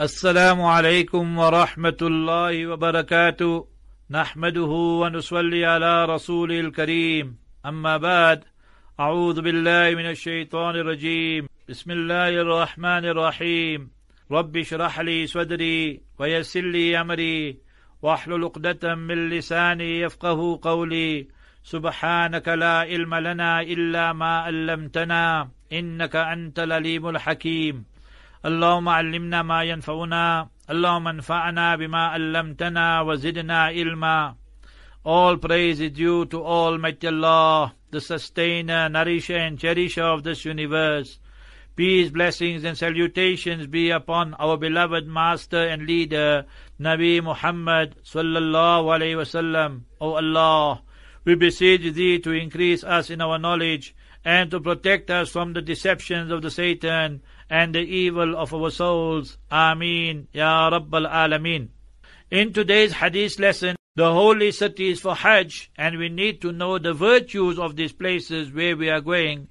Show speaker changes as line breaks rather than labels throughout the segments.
السلام عليكم ورحمة الله وبركاته. نحمده ونصلي على رسول الكريم. أما بعد أعوذ بالله من الشيطان الرجيم. بسم الله الرحمن الرحيم. رب اشرح لي صدري ويسر لي أمري. واحلل عقدة من لساني يفقه قولي. سبحانك لا علم لنا إلا ما علمتنا. إنك أنت العليم الحكيم. اللهم علمنا ما ينفعنا اللهم انفعنا بما علمتنا وزدنا علما All praise is due to Almighty Allah, the sustainer, nourisher and cherisher of this universe. Peace, blessings and salutations be upon our beloved master and leader, Nabi Muhammad sallallahu alayhi wasallam. O Allah, we beseech thee to increase us in our knowledge and to protect us from the deceptions of the Satan and the evil of our souls. Ameen. Ya Rabbal Alameen. In today's hadith lesson, the holy city is for Hajj, and we need to know the virtues of these places where we are going.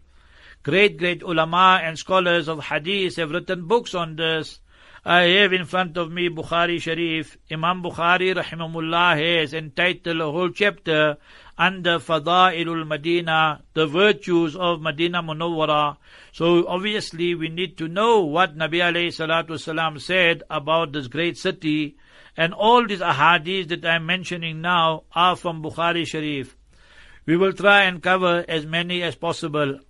Great, great ulama and scholars of hadith have written books on this. I have in front of me Bukhari Sharif. Imam Bukhari rahimahullah has entitled a whole chapter under Fada'ilul Medina, the virtues of Medina Munawwara. So obviously we need to know what Nabi alayhi salatu wasalam said about this great city. And all these ahadith that I'm mentioning now are from Bukhari Sharif. We will try and cover as many as possible.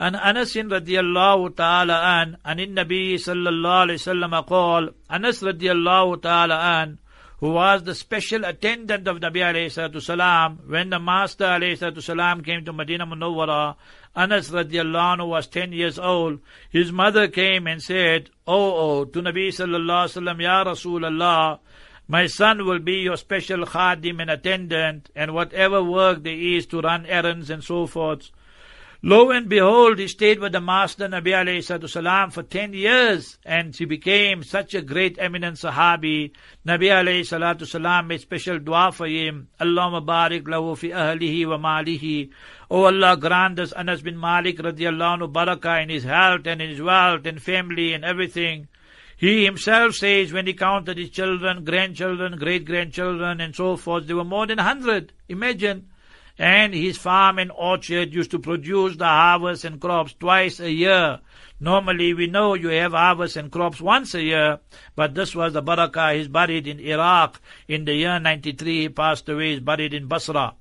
عن أنس رضي الله تعالى عن عن النبي صلى الله عليه وسلم قال أنس رضي الله تعالى عن who was the special attendant of Nabi alayhi salam when the Master alayhi salam came to Medina Munawwara. Anas radiallahu anhu was 10 years old. His mother came and said, Oh, oh, to Nabi sallallahu alayhi Ya Rasulullah, my son will be your special khadim and attendant, and whatever work there is to run errands and so forth. Lo and behold, he stayed with the Master Nabi alayhi salam for 10 years and he became such a great eminent Sahabi. Nabi alayhi salatu salam made special dua for him. Allahumma barik lahu fi ahlihi wa malihi. O Allah grant us Anas bin Malik radiallahu anhu barakah in his health and in his wealth and family and everything. He himself says when he counted his children, grandchildren, great grandchildren and so forth, there were more than a hundred. Imagine and his farm and orchard used to produce the harvest and crops twice a year. Normally we know you have harvest and crops once a year, but this was the barakah. He's buried in Iraq in the year 93. He passed away. He's buried in Basra.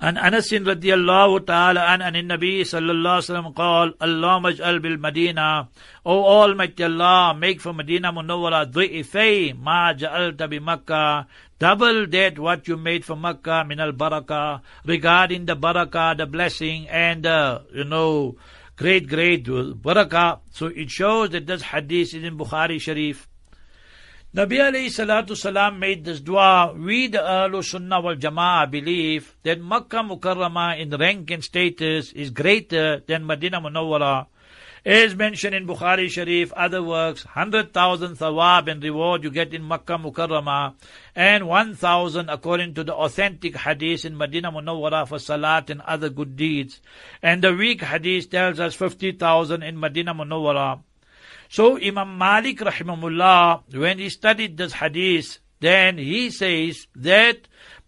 عن أنس رضي الله تعالى عن أن النبي صلى الله عليه وسلم قال اللهم اجعل بالمدينة O Almighty Allah make for Medina Munawwara ضعفي ما جعلت بمكة double that what you made for Makkah min al barakah regarding the barakah the blessing and uh, you know great great barakah so it shows that this hadith is in Bukhari Sharif Nabi alayhi salatu salam made this dua. We the Ahlu Sunnah wal Jama'ah believe that Makkah Mukarramah in rank and status is greater than Medina Munawwara. As mentioned in Bukhari Sharif, other works, 100,000 thawab and reward you get in Makkah Mukarramah, and 1,000 according to the authentic hadith in Medina Munawwara for salat and other good deeds. And the weak hadith tells us 50,000 in Medina Munawwara. So Imam Malik rahimahullah, when he studied this hadith, then he says that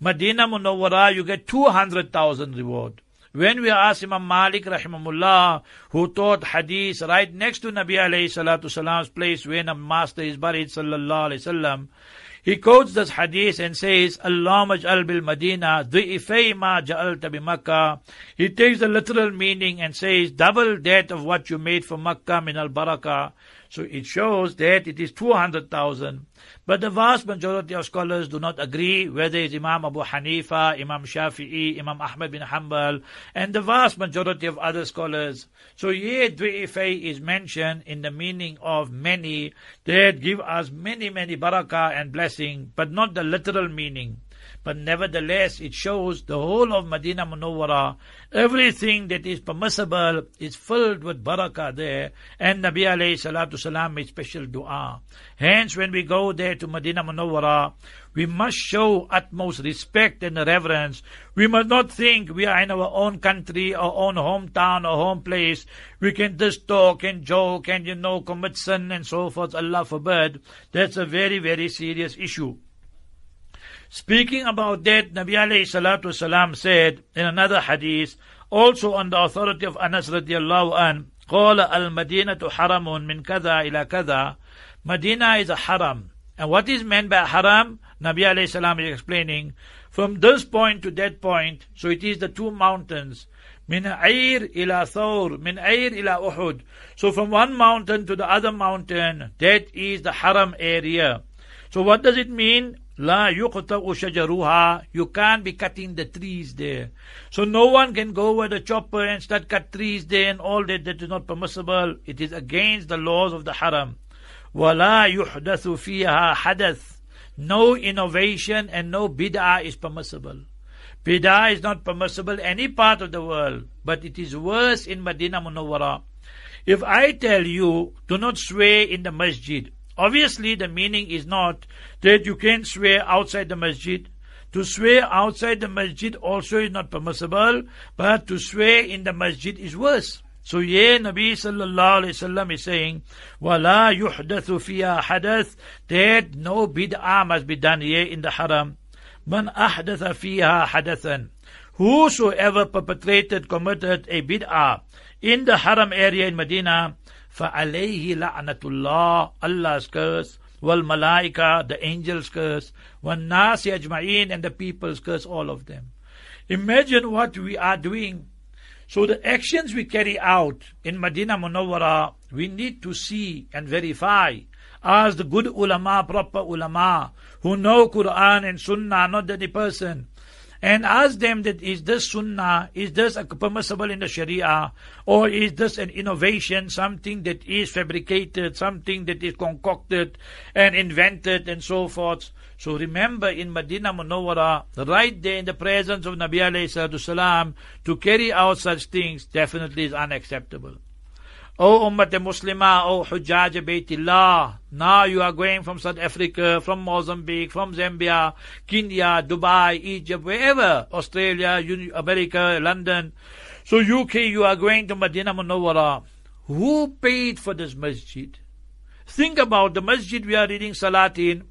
Medina Munawwara you get 200,000 reward. When we ask Imam Malik rahimahullah, who taught hadith right next to Nabi alayhi salatu salam's place when a master is buried sallallahu alayhi wasallam, he quotes this hadith and says, Allah maj'al bil Madina, du'ifay ma ja'alta bi Makkah. He takes the literal meaning and says, double that of what you made for Makkah min al barakah. So it shows that it is 200,000. But the vast majority of scholars do not agree, whether it's Imam Abu Hanifa, Imam Shafi'i, Imam Ahmad bin Hanbal, and the vast majority of other scholars. So here Dvi'ifay is mentioned in the meaning of many that give us many, many barakah and blessing, but not the literal meaning. But nevertheless, it shows the whole of Medina Munawwara, everything that is permissible is filled with barakah there. And Nabi alayhi salatu salam made special dua. Hence, when we go there to Medina Munawwara, we must show utmost respect and reverence. We must not think we are in our own country, our own hometown, our home place. We can just talk and joke and, you know, commit sin and so forth. Allah forbid. That's a very, very serious issue. Speaking about that, Nabi alayhi salatu salam said in another hadith, also on the authority of Anas radiallahu an, قال المدينة حرم من كذا إلى كذا Medina is a haram. And what is meant by haram? Nabi alayhi salam is explaining, from this point to that point, so it is the two mountains, min Air ila Thawr, min Air ila Uhud. So from one mountain to the other mountain, that is the haram area. So what does it mean? La yuqta'u shajaruha. You can't be cutting the trees there. So no one can go with a chopper and start cut trees there and all that. That is not permissible. It is against the laws of the haram. وَلَا يُحْدَثُ فِيهَا حَدَث No innovation and no bid'ah is permissible. Bid'ah is not permissible any part of the world, but it is worse in Medina Munawwara. If I tell you, do not swear in the masjid, Obviously, the meaning is not that you can swear outside the masjid. To swear outside the masjid also is not permissible, but to swear in the masjid is worse. So yeah, Nabi sallallahu alayhi wasallam is saying, وَلَا يُحْدَثُ فِيهَا حَدَث That no bid'ah must be done here in the haram. مَنْ أَحْدَثَ فِيهَا حَدَثًا Whosoever perpetrated, committed a bid'ah in the haram area in Medina, فَعَلَيْهِ لَعْنَةُ اللَّهِ Allah's curse, وَالْمَلَائِكَةِ The angels curse, وَالنَّاسِ أَجْمَعِينَ And the people's curse, all of them. Imagine what we are doing. So the actions we carry out in Medina Munawwara, we need to see and verify. As the good ulama, proper ulama, who know Quran and Sunnah, not any person, and ask them that is this sunnah, is this permissible in the sharia, or is this an innovation, something that is fabricated, something that is concocted and invented and so forth. So remember in Medina Munawwara, right there in the presence of Nabi alayhi salam, to carry out such things definitely is unacceptable. O Ummat Muslimah, O Hujjaj Baytillah, now you are going from South Africa, from Mozambique, from Zambia, Kenya, Dubai, Egypt, wherever, Australia, America, London. So UK, you are going to Medina Munawwara. Who paid for this masjid? Think about the masjid we are reading Salat in.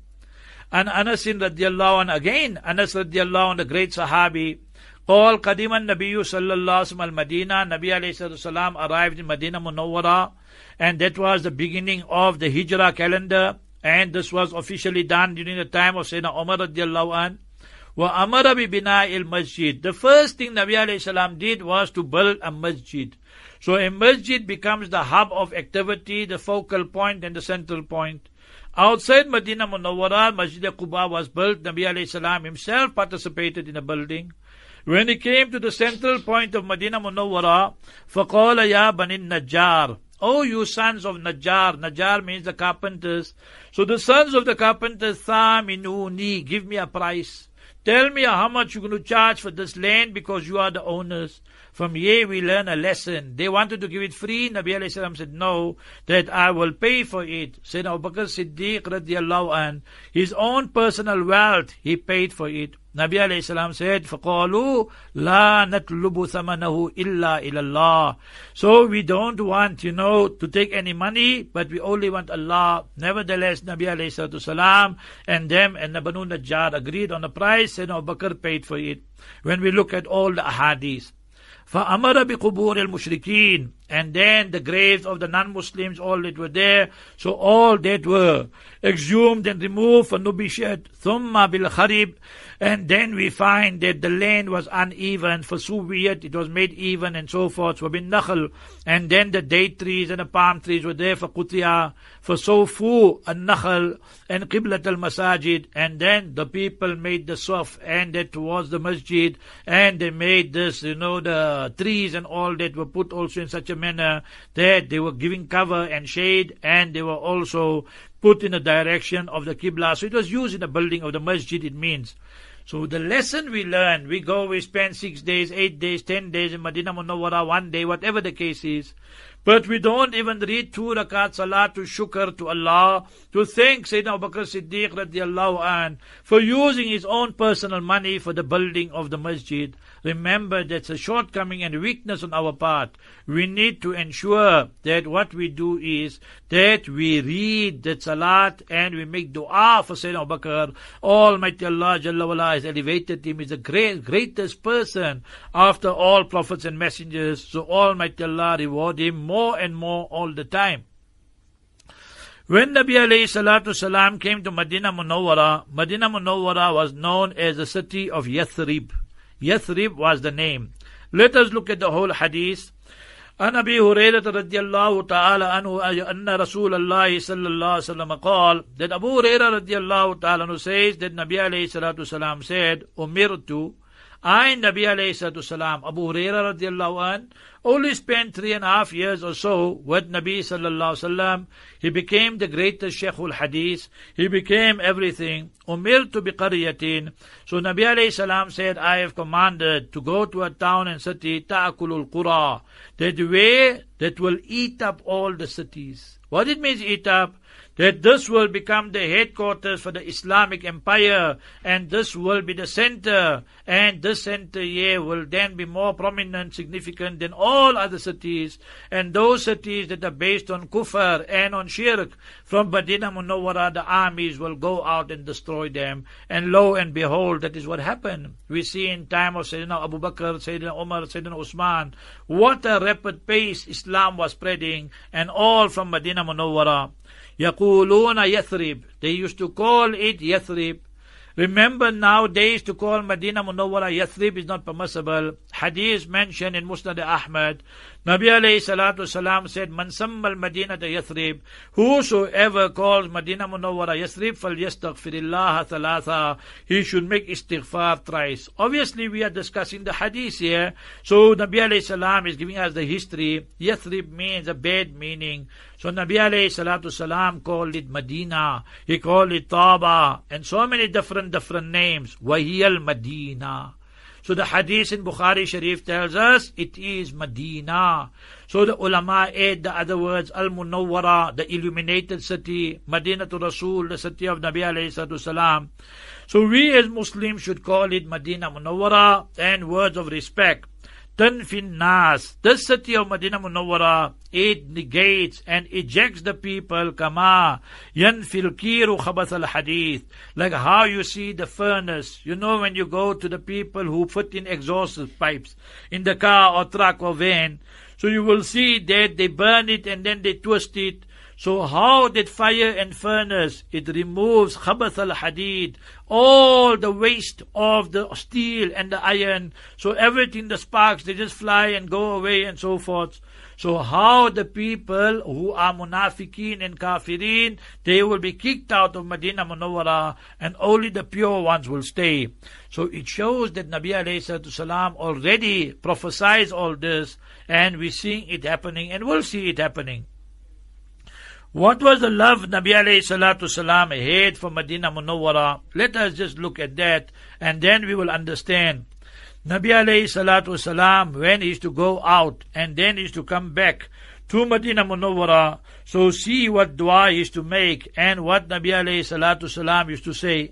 And Anas radiallahu anh, again, Anas radiallahu anh, the great Sahabi, قال قدم النبي صلى الله عليه وسلم المدينة Nabi alayhi salam arrived in Medina Munawwara and that was the beginning of the Hijrah calendar and this was officially done during the time of Sayyidina Umar radiallahu an wa amara bi bina il masjid the first thing Nabi alayhi salam did was to build a masjid so a masjid becomes the hub of activity the focal point and the central point Outside Medina Munawwara, Masjid Quba was built. Nabi alayhi salam himself participated in the building. When he came to the central point of Medina Munawwara, فَقَالَ يَا بَنِي النَّجَّارِ Oh, you sons of Najjar. Najjar means the carpenters. So the sons of the carpenters, Thaminuni, give me a price. Tell me how much you're going to charge for this land because you are the owners. From here we learn a lesson. They wanted to give it free. Nabi alayhi salam said, no, that I will pay for it. Sayyidina Abu Bakr Siddiq radiallahu an, his own personal wealth, he paid for it. Nabi alayhi salam said, فَقَالُوا لَا نَطْلُبُ ثَمَنَهُ إِلَّا إِلَى اللَّهِ So we don't want, you know, to take any money, but we only want Allah. Nevertheless, Nabi alayhi salam and them and the Banu Najjar agreed on the price and Abu Bakr paid for it. When we look at all the ahadith. فأمر بقبور المشركين and then the graves of the non-Muslims all that were there so all that were exhumed and removed فنبشت ثم بالخرب and then we find that the land was uneven for Suwiyat, it was made even and so forth. For bin Nakhal, and then the date trees and the palm trees were there for Qutya, for Sofu and Nakhal and Qiblat al Masajid, and then the people made the Saf and that towards the masjid, and they made this, you know, the trees and all that were put also in such a manner that they were giving cover and shade, and they were also put in the direction of the Qibla. So it was used in the building of the masjid, it means. So the lesson we learn, we go, we spend six days, eight days, ten days in Medina Munawwara, one day, whatever the case is. But we don't even read two rakat salat to shukr to Allah, to thank Sayyidina Abu Bakr Siddiq radiallahu an for using his own personal money for the building of the masjid. Remember that's a shortcoming and weakness on our part. We need to ensure that what we do is that we read the salat and we make dua for Sayyidina Abu Bakr. Almighty Allah Jalla has elevated him. He's the great, greatest person after all prophets and messengers. So Almighty Allah reward him more and more all the time. When Nabi alayhi salatu salam came to Medina Munawwara, Medina Munawwara was known as the city of Yathrib. Yathrib was the name. Let us look at the whole hadith. عن ابي هريره رضي الله تعالى عنه ان رسول الله صلى الله عليه وسلم قال that Abu Hurairah رضي الله تعالى عنه says that Nabi عليه الصلاه والسلام said umirtu I Nabi alayhi salam Abu Hurairah radiallahu an only spent three and a half years or so with Nabi sallallahu sallam. He became the greatest Sheikhul Hadith. He became everything. Umir to qariyatin. So Nabi alayhi salam said, I have commanded to go to a town and city, ta'akulul qura. That way that will eat up all the cities. What it means eat up? That this will become the headquarters for the Islamic Empire and this will be the center and this center here will then be more prominent, significant than all other cities. And those cities that are based on kufr and on shirk from Medina Munawwara the armies will go out and destroy them. And lo and behold that is what happened. We see in time of Sayyidina Abu Bakr, Sayyidina Umar, Sayyidina Usman what a rapid pace Islam was spreading and all from Medina Munawwara Yaquluna Yathrib. They used to call it Yathrib. Remember nowadays to call Medina Munawwara Yathrib is not permissible. Hadith mentioned in Musnad Ahmad. Nabi alayhi salatu salam said, Man sammal Medina to Yathrib. Whosoever calls Medina Munawwara Yathrib fal yastaghfirillah thalatha. He should make istighfar thrice. Obviously we are discussing the hadith here. So Nabi alayhi salam is giving us the history. Yathrib means a bad meaning. So Nabi alayhi salatu salam called it Medina. He called it Taba. And so many different, different names. Wahiyal Medina. So the hadith in Bukhari Sharif tells us it is Medina. So the ulama add the other words Al Munawwara, the illuminated city, Medina to Rasul, the city of Nabi alayhi salam. So we as Muslims should call it Medina Munawwara and words of respect. Tanfin Nas, this city of Medina Munawwara, it negates and ejects the people kama yanfil kiru khabath al hadid. Like how you see the furnace. You know when you go to the people who put in exhaust pipes in the car or truck or van. So you will see that they burn it and then they twist it so how did fire and furnace, it removes khabath al-hadid, all the waste of the steel and the iron. So everything, the sparks, they just fly and go away and so forth. So how the people who are munafiqeen and kafirin, they will be kicked out of Medina Munawwara and only the pure ones will stay. So it shows that Nabi alayhi salam already prophesies all this and we're seeing it happening and we'll see it happening. What was the love Nabi alayhi salam had for Medina Munawwara? Let us just look at that and then we will understand. Nabi alayhi salatu salam, when he used to go out and then he used to come back to Medina Munawwara, so see what dua he used to make and what Nabi alayhi salatu salam used to say.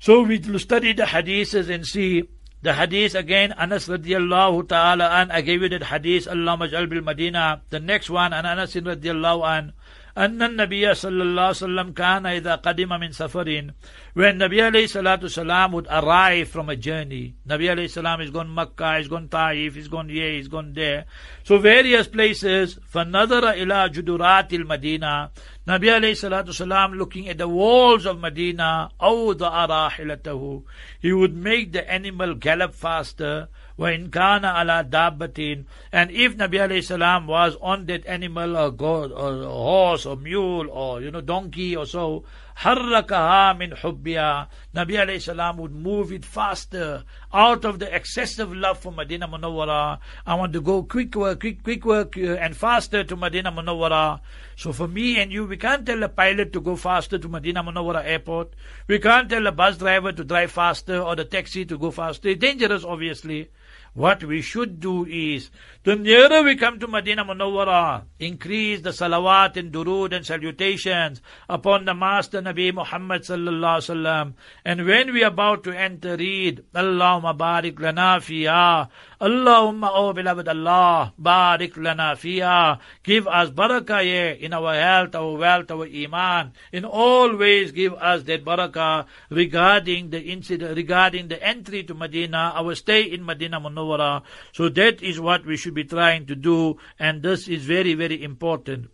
So we study the hadiths and see the hadith again, Anas radiallahu ta'ala an, I gave you that hadith, Allah maj'al bil Madina. The next one, and Anas radiallahu an, أن النبي صلى الله عليه وسلم كان إذا قدم من سفر when Nabi alayhi salatu salam would arrive from a journey Nabi alayhi salam is gone Makkah he's gone Taif he's gone here he's gone there so various places فنظر إلى جدرات المدينة Nabi alayhi salatu salam looking at the walls of Medina أوضع راحلته he would make the animal gallop faster وإن كان على دابة and if Nabi alayhi salam was on that animal or goat or horse or mule or you know donkey or so حركها من حبها Nabi alayhi salam would move it faster out of the excessive love for Medina Munawwara I want to go quick work quick quick work uh, and faster to Medina Munawwara So for me and you, we can't tell a pilot to go faster to Medina Munawwara airport. We can't tell a bus driver to drive faster or the taxi to go faster. It's dangerous, obviously. What we should do is, the nearer we come to Medina Munawwara, increase the salawat and durud and salutations upon the Master Nabi Muhammad sallallahu alaihi wasallam. And when we are about to enter, read, Allahumma barik lana fiya, Allahumma, oh beloved Allah, barik lana fiya, give us barakah in our health, our wealth, our iman. In all ways give us that barakah regarding the incident, regarding the entry to Medina, our stay in Medina Munawwara So that is what we should be trying to do, and this is very, very important.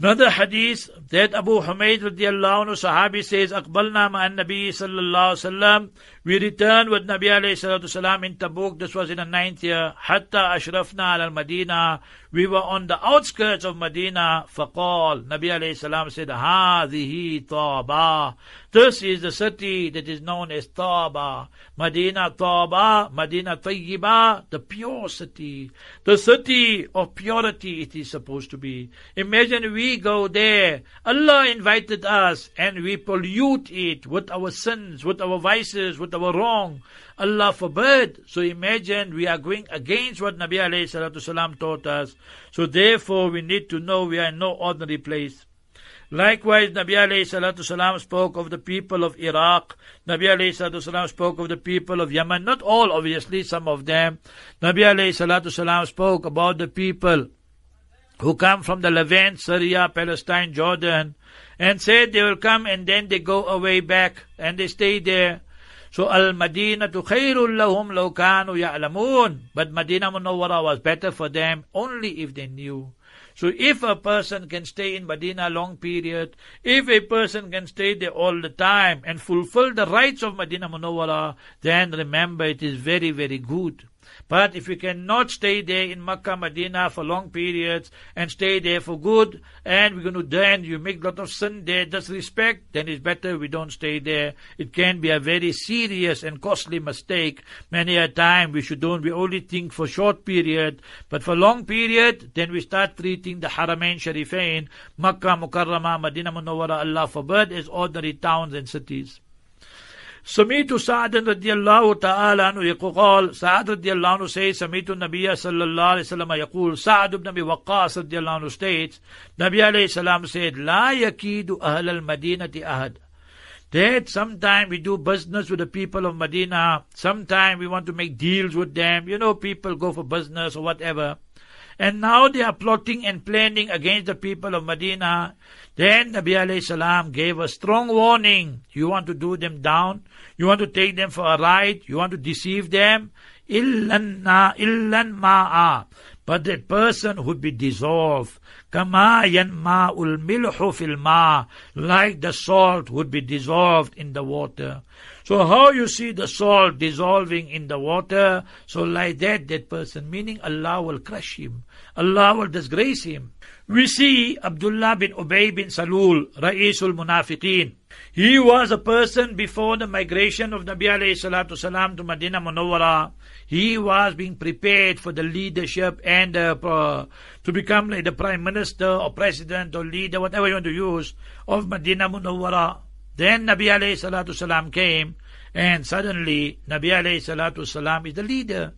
Another hadith that Abu Humayd radiallahu anhu sahabi says, Aqbalna ma'an Nabi sallallahu sallam. We returned with Nabi alayhi salatu in Tabuk. This was in the ninth year. Hatta ashrafna al Madina. We were on the outskirts of Medina. Faqal. Nabi alayhi salam said, Hadihi Taba. This is the city that is known as Taba. Medina Taba, Medina Tayyiba, the pure city. The city of purity it is supposed to be. Imagine we go there. Allah invited us and we pollute it with our sins, with our vices, with our wrong. Allah forbid. So imagine we are going against what Nabi alayhi salatu taught us. So therefore we need to know we are in no ordinary place. Likewise, Nabi alayhi salam spoke of the people of Iraq. Nabi alayhi salam spoke of the people of Yemen. Not all, obviously, some of them. Nabi alayhi salatu salam spoke about the people who come from the Levant, Syria, Palestine, Jordan, and said they will come and then they go away back and they stay there. So al-Madinatu khairul lahum law kanu ya'lamun. But Madinah Munawwara was better for them only if they knew. So if a person can stay in Medina long period, if a person can stay there all the time and fulfill the rights of Medina Munawwara, then remember it is very, very good. But if we cannot stay there in Makkah, Medina for long periods and stay there for good, and we're going to then you make a lot of sin there, disrespect, then it's better we don't stay there. It can be a very serious and costly mistake. Many a time we should don't, we only think for short period, but for long period, then we start treating the Haramain Sharifain, Makkah, Mukarramah, Medina Munawwara, Allah forbid, as ordinary towns and cities. سمیت سعد رضی اللہ تعالی عنہ یقول سعد رضی اللہ عنہ سے سمیت النبی صلی اللہ علیہ وسلم یقول سعد بن ابی وقاص رضی اللہ عنہ سٹیٹ نبی علیہ السلام سے لا یقید اہل المدینہ أحد That sometimes we do business with the people of Medina. Sometimes we want to make deals with them. You know, people go for business or whatever. And now they are plotting and planning against the people of Medina. Then Nabi salam gave a strong warning. You want to do them down? You want to take them for a ride? You want to deceive them? Illan ma'a. But that person would be dissolved. Kama yanma'ul milhu fil ma. Like the salt would be dissolved in the water. So how you see the salt dissolving in the water, so like that, that person, meaning Allah will crush him. Allah will disgrace him. We see Abdullah bin Ubay bin Salul, Ra'isul Munafiqeen. He was a person before the migration of Nabi alayhi salam to Medina Munawwara. He was being prepared for the leadership and uh, to become like the prime minister or president or leader, whatever you want to use, of Medina Munawwara. Then Nabi alayhi salam came and suddenly Nabi alayhi salam is the leader.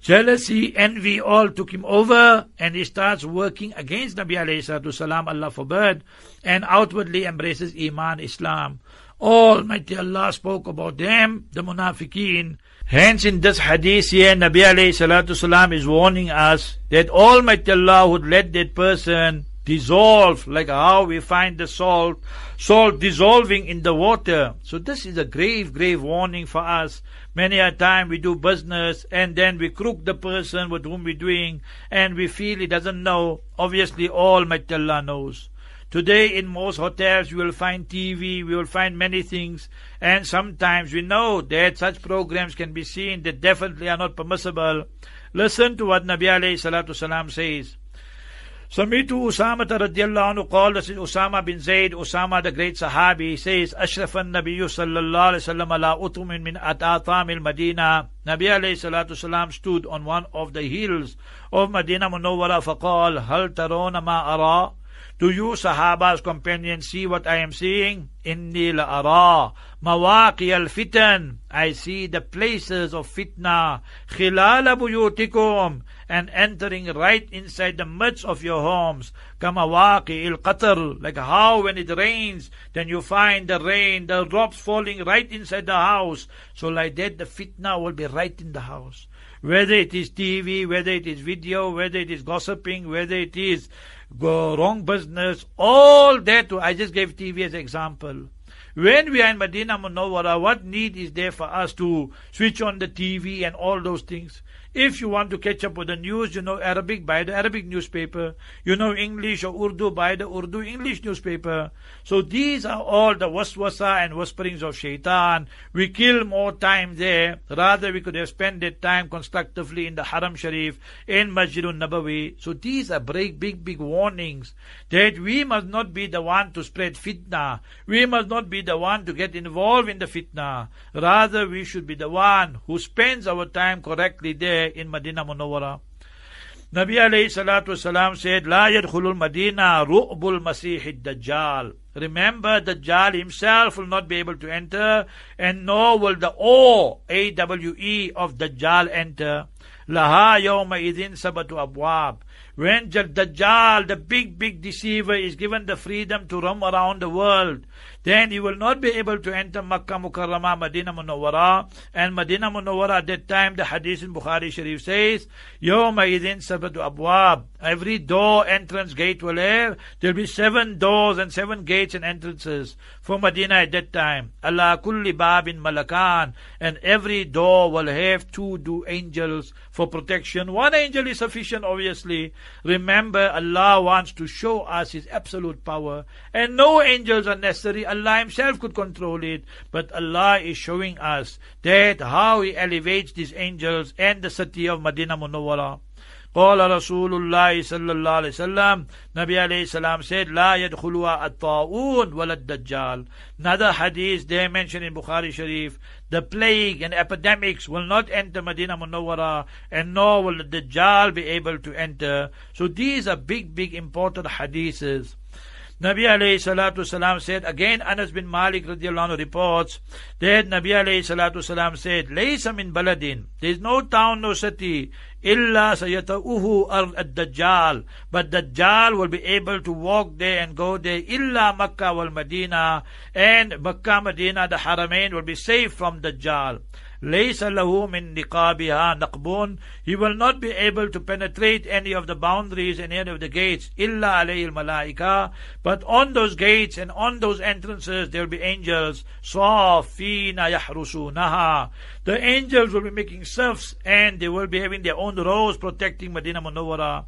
Jealousy, envy, all took him over and he starts working against Nabi alayhi salam, Allah forbid, and outwardly embraces Iman, Islam. Almighty Allah spoke about them, the munafiqeen. Hence in this hadith here, Nabi alayhi salatu salam is warning us that Almighty Allah would let that person dissolve, like how we find the salt, salt dissolving in the water. So this is a grave, grave warning for us. Many a time we do business and then we crook the person with whom we're doing and we feel he doesn't know. Obviously Almighty Allah knows. Today in most hotels you will find TV, we will find many things and sometimes we know that such programs can be seen that definitely are not permissible. Listen to what Nabi alayhi salatu salam says. سمعت أسامة رضي الله عنه قال this is Usama bin Zayd Usama the great Sahabi says أشرف النبي صلى الله عليه وسلم على أطم من أطعام المدينة Nabi عليه الصلاة والسلام stood on one of the hills of Medina Munawwara فقال هل ترون ما أرى Do you Sahaba's companions see what I am seeing? Inni la'ara mawaqi al-fitan. I see the places of fitna. Khilala buyutikum. And entering right inside the midst of your homes. Kamawaqi il-qatr. Like how when it rains, then you find the rain, the drops falling right inside the house. So like that the fitna will be right in the house whether it is TV, whether it is video, whether it is gossiping, whether it is go wrong business, all that. I just gave TV as example. When we are in Medina Munawwara, what need is there for us to switch on the TV and all those things? If you want to catch up with the news, you know Arabic, buy the Arabic newspaper. You know English or Urdu, buy the Urdu English newspaper. So these are all the waswasa and whisperings of shaitan. We kill more time there. Rather, we could have spent that time constructively in the Haram Sharif, in Masjidun Nabawi. So these are big, big, big warnings that we must not be the one to spread fitna. We must not be the one to get involved in the fitna. Rather, we should be the one who spends our time correctly there in Medina Munawwara. Nabi alayhi salatu wasalam said, La yadkhulul Medina ru'bul masih dajjal. Remember, Dajjal himself will not be able to enter, and nor will the O, A-W-E, of Dajjal enter. Laha yawma idin sabatu abwab. When Dajjal, the big, big deceiver, is given the freedom to roam around the world, then he will not be able to enter Makkah Mukarramah, Medina Munawwara. And Medina Munawwara at that time, the hadith in Bukhari Sharif says, Yawma idin sabatu abwab. Every door, entrance, gate will have. There'll be seven doors and seven gates and entrances for Medina at that time. Allah kulli babin malakan. And every door will have two do angels for protection. One angel is sufficient, obviously. Remember, Allah wants to show us His absolute power. And no angels are necessary. Allah Himself could control it. But Allah is showing us that how He elevates these angels and the city of Medina Munawwara. قال رسول الله صلى الله عليه وسلم Nabi alayhi salam said لا يدخلها الطاعون ولا الدجال another hadith they mentioned in Bukhari Sharif the plague and epidemics will not enter Medina Munawwara and nor will the Dajjal be able to enter so these are big big important hadiths Nabi alayhi salatu salam said, again Anas bin Malik radiallahu anhu reports that Nabi alayhi salatu salam said, Laysa min baladin, there is no town, no city, illa sayata'uhu ad-dajjal, but Dajjal will be able to walk there and go there, illa Makkah wal Medina, and Makkah, Medina, the Haramain will be safe from Dajjal. ليس له من نقابها نقب he will not be able to penetrate any of the boundaries and any of the gates إلا عليه الملائكة but on those gates and on those entrances there will be angels صافين يحرسونها the angels will be making serfs and they will be having their own rows protecting Medina Munawwara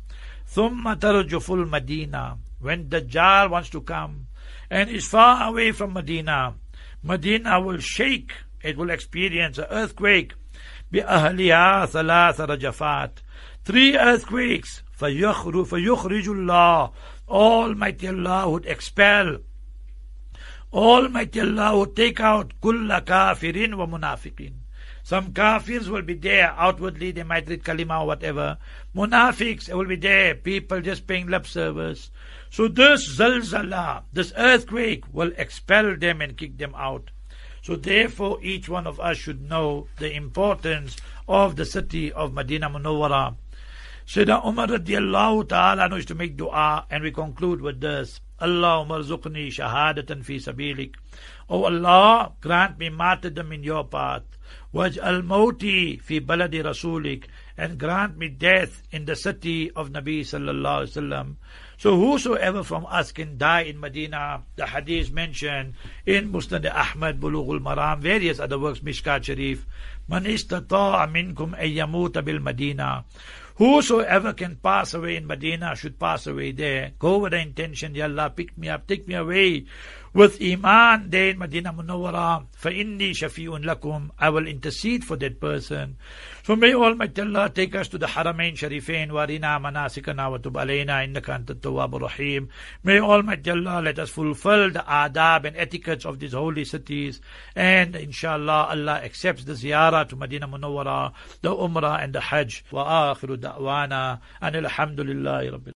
ثم ترجف المدينة when Dajjal wants to come and is far away from Medina Medina will shake it will experience an earthquake. بأهلها ثلاث رجفات three earthquakes فيخرج فيخرج الله Almighty Allah would expel Almighty Allah would take out كل كافر ومنافقين some kafirs will be there outwardly they might read kalima or whatever munafiqs will be there people just paying lip service so this zalzala this earthquake will expel them and kick them out so therefore, each one of us should know the importance of the city of Medina Munawwara. Sayyidina Umar radiallahu ta'ala knows to make dua, and we conclude with this. Allahumma rzuqni shahadatan fi sabilik. O Allah, grant me martyrdom in your path. Waj'al mawti fi baladi rasulik. And grant me death in the city of Nabi sallallahu alaihi wasallam. So whosoever from us can die in Medina, the hadith mentioned in Musnad Ahmad, Bulughul Maram, various other works, Mishkat Sharif, Man istata'a minkum ayyamuta bil Medina. Whosoever can pass away in Medina should pass away there. Go with the intention, Ya Allah, pick me up, take me away with Iman there in Medina Munawwara. فَإِنِّي شَفِيٌ lakum. I will intercede for that person. So may Almighty Allah take us to the Haramain Sharifain warina manasikana wa tub alayna innaka anta tawwabur rahim. May Almighty Allah let us fulfill the adab and etiquettes of these holy cities and inshallah Allah accepts the ziyarah to Medina Munawwara, the Umrah and the Hajj. Wa akhiru da'wana and alhamdulillahi rabbil